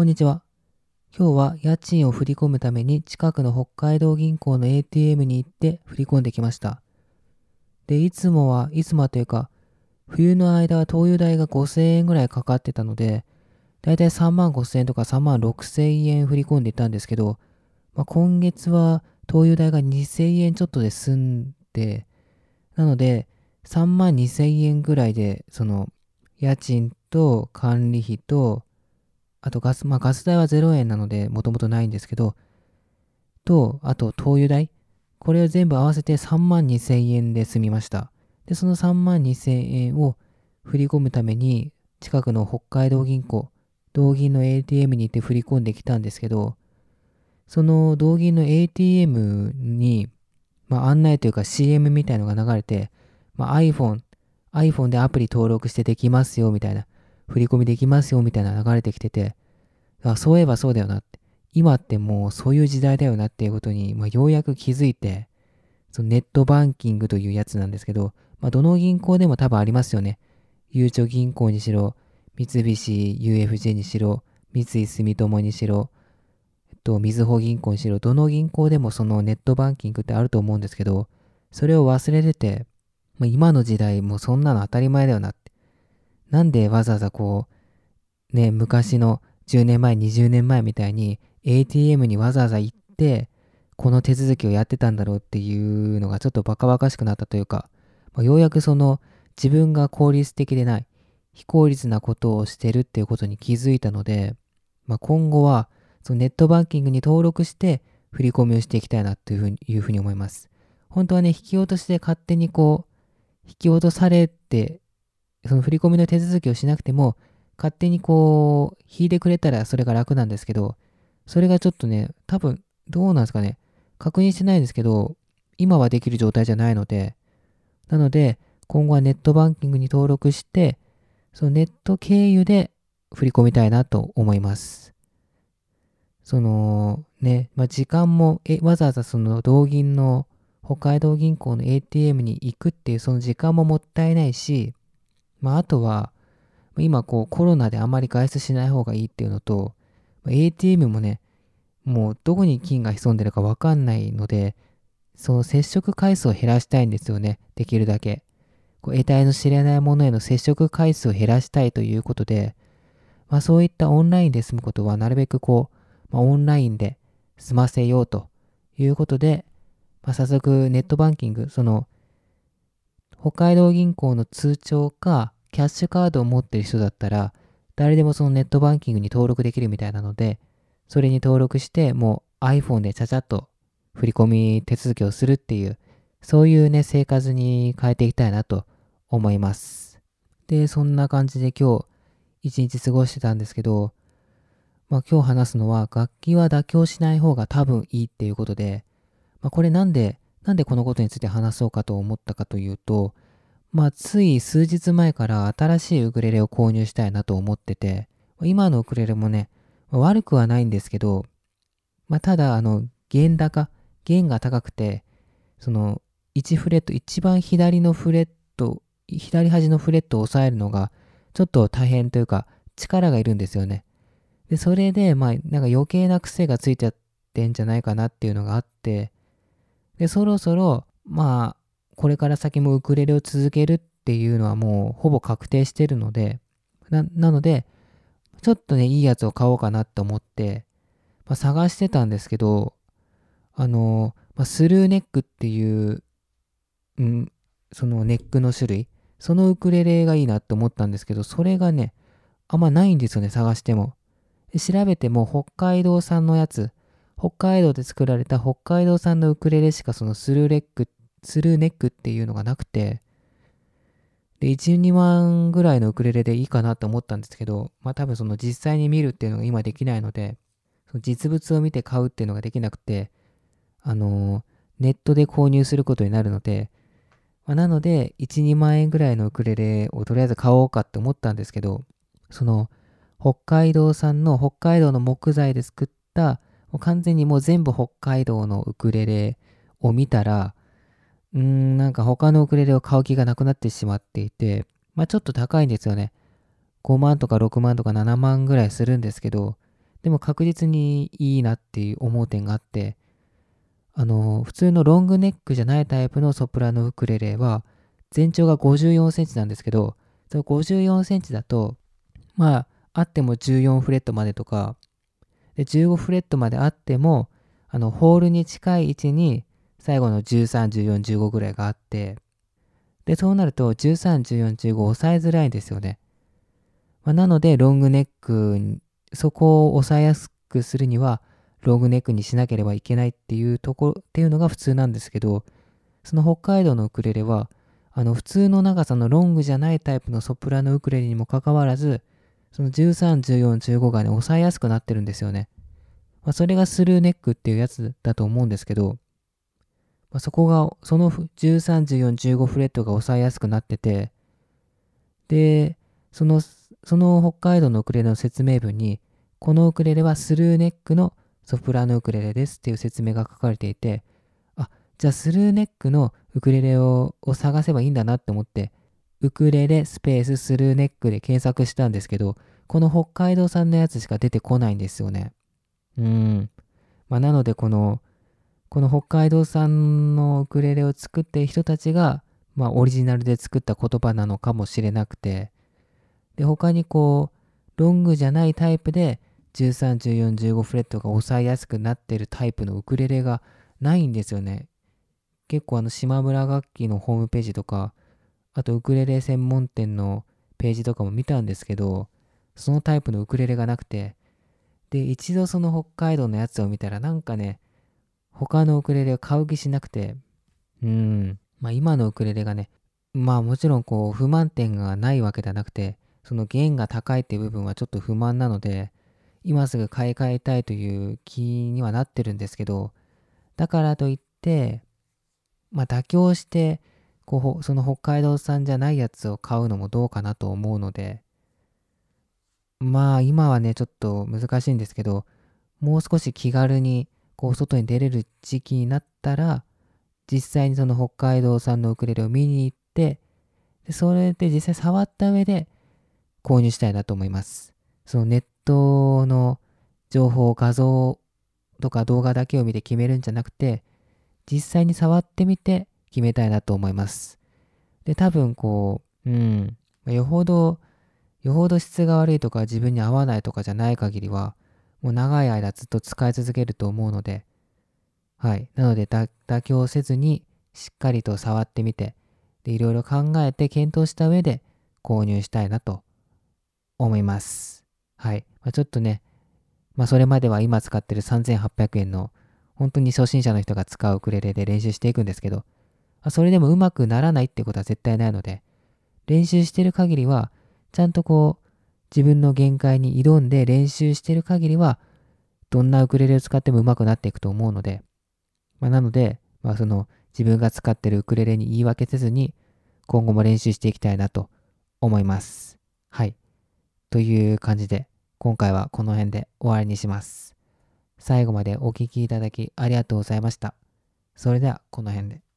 こんにちは。今日は家賃を振り込むために近くの北海道銀行の ATM に行って振り込んできました。で、いつもは、いつもはというか、冬の間は灯油代が5000円ぐらいかかってたので、だいたい3万5000円とか3万6000円振り込んでいたんですけど、まあ、今月は灯油代が2000円ちょっとで済んで、なので、3万2000円ぐらいで、その、家賃と管理費と、あとガス、まあガス代は0円なので、もともとないんですけど、と、あと灯油代。これを全部合わせて3万2 0円で済みました。で、その3万2 0円を振り込むために、近くの北海道銀行、道銀の ATM に行って振り込んできたんですけど、その道銀の ATM に、まあ、案内というか CM みたいのが流れて、まあ、iPhone、iPhone でアプリ登録してできますよみたいな振り込みできますよみたいな流れてきてて、あ、そういえばそうだよなって。今ってもうそういう時代だよなっていうことに、まあ、ようやく気づいて、そのネットバンキングというやつなんですけど、まあ、どの銀行でも多分ありますよね。ゆうちょ銀行にしろ、三菱 UFJ にしろ、三井住友にしろ、えっと、みずほ銀行にしろ、どの銀行でもそのネットバンキングってあると思うんですけど、それを忘れてて、まあ、今の時代もうそんなの当たり前だよなって。なんでわざわざこう、ね、昔の10年前、20年前みたいに ATM にわざわざ行って、この手続きをやってたんだろうっていうのがちょっとバカバカしくなったというか、まあ、ようやくその自分が効率的でない、非効率なことをしてるっていうことに気づいたので、まあ、今後はそのネットバンキングに登録して振り込みをしていきたいなというふうにいうふに思います。本当はね、引き落としで勝手にこう、引き落とされてその振り込みの手続きをしなくても、勝手にこう、引いてくれたらそれが楽なんですけど、それがちょっとね、多分、どうなんですかね。確認してないんですけど、今はできる状態じゃないので、なので、今後はネットバンキングに登録して、そのネット経由で振り込みたいなと思います。そのね、まあ、時間も、え、わざわざその同銀の北海道銀行の ATM に行くっていうその時間ももったいないし、まあ、あとは、今こうコロナであまり外出しない方がいいっていうのと、ATM もね、もうどこに菌が潜んでるかわかんないので、その接触回数を減らしたいんですよね。できるだけ。こう得体の知れないものへの接触回数を減らしたいということで、まあそういったオンラインで済むことはなるべくこう、まあ、オンラインで済ませようということで、まあ、早速ネットバンキング、その北海道銀行の通帳かキャッシュカードを持ってる人だったら、誰でもそのネットバンキングに登録できるみたいなので、それに登録して、もう iPhone でちゃちゃっと振り込み手続きをするっていう、そういうね、生活に変えていきたいなと思います。で、そんな感じで今日、一日過ごしてたんですけど、まあ今日話すのは、楽器は妥協しない方が多分いいっていうことで、まあこれなんでなんでこのことについて話そうかと思ったかというと、まあ、つい数日前から新しいウクレレを購入したいなと思ってて、今のウクレレもね、悪くはないんですけど、まあ、ただ、あの、弦高、弦が高くて、その、1フレット、一番左のフレット、左端のフレットを押さえるのが、ちょっと大変というか、力がいるんですよね。で、それで、まあ、なんか余計な癖がついちゃってんじゃないかなっていうのがあって、で、そろそろ、まあ、これから先もウクレレを続けるっていうのはもうほぼ確定してるので、な、なので、ちょっとね、いいやつを買おうかなと思って、まあ、探してたんですけど、あの、まあ、スルーネックっていう、うん、そのネックの種類、そのウクレレがいいなって思ったんですけど、それがね、あんまないんですよね、探しても。調べても北海道産のやつ、北海道で作られた北海道産のウクレレしかそのスルーレック、スルーネックっていうのがなくて、で、1、2万ぐらいのウクレレでいいかなと思ったんですけど、まあ多分その実際に見るっていうのが今できないので、その実物を見て買うっていうのができなくて、あのー、ネットで購入することになるので、まあ、なので、1、2万円ぐらいのウクレレをとりあえず買おうかって思ったんですけど、その、北海道産の北海道の木材で作ったもう完全にもう全部北海道のウクレレを見たら、うーん、なんか他のウクレレを買う気がなくなってしまっていて、まあちょっと高いんですよね。5万とか6万とか7万ぐらいするんですけど、でも確実にいいなっていう思う点があって、あの、普通のロングネックじゃないタイプのソプラノウクレレは、全長が54センチなんですけど、その54センチだと、まあ、あっても14フレットまでとか、で15フレットまであっても、あの、ホールに近い位置に最後の13、14、15ぐらいがあって、で、そうなると13、14、15抑えづらいんですよね。まあ、なので、ロングネック、そこを抑えやすくするには、ロングネックにしなければいけないっていうところっていうのが普通なんですけど、その北海道のウクレレは、あの普通の長さのロングじゃないタイプのソプラノウクレレにもかかわらず、その13、14、15がね、抑えやすくなってるんですよね。まあ、それがスルーネックっていうやつだと思うんですけど、まあ、そこが、その13、14、15フレットが抑えやすくなってて、で、その、その北海道のウクレレの説明文に、このウクレレはスルーネックのソプラノウクレレですっていう説明が書かれていて、あ、じゃあスルーネックのウクレレを探せばいいんだなって思って、ウクレレスペーススルーネックで検索したんですけど、この北海道産のやつしか出てこないんですよね。うん。まあ、なのでこのこの北海道産のウクレレを作っている人たちが、まあ、オリジナルで作った言葉なのかもしれなくて、で、他にこう、ロングじゃないタイプで、13、14、15フレットが抑えやすくなっているタイプのウクレレがないんですよね。結構あの、島村楽器のホームページとか、あとウクレレ専門店のページとかも見たんですけど、そのタイプのウクレレがなくて、で、一度その北海道のやつを見たらなんかね、他のウクレレを買う気しなくて、うん、まあ今のウクレレがね、まあもちろんこう不満点がないわけではなくて、その弦が高いっていう部分はちょっと不満なので、今すぐ買い替えたいという気にはなってるんですけど、だからといって、まあ妥協して、こう、その北海道産じゃないやつを買うのもどうかなと思うので、まあ今はね、ちょっと難しいんですけど、もう少し気軽にこう外に出れる時期になったら、実際にその北海道産のウクレレを見に行って、でそれで実際触った上で購入したいなと思います。そのネットの情報、画像とか動画だけを見て決めるんじゃなくて、実際に触ってみて決めたいなと思います。で、多分こう、うん、よほど、よほど質が悪いとか自分に合わないとかじゃない限りは、もう長い間ずっと使い続けると思うので、はい。なので妥協せずにしっかりと触ってみて、で、いろいろ考えて検討した上で購入したいなと思います。はい。まあ、ちょっとね、まあそれまでは今使ってる3800円の本当に初心者の人が使うウクレレで練習していくんですけど、まあ、それでもうまくならないってことは絶対ないので、練習してる限りは、ちゃんとこう、自分の限界に挑んで練習してる限りは、どんなウクレレを使っても上手くなっていくと思うので、まあ、なので、まあ、その自分が使ってるウクレレに言い訳せずに、今後も練習していきたいなと思います。はい。という感じで、今回はこの辺で終わりにします。最後までお聴きいただきありがとうございました。それではこの辺で。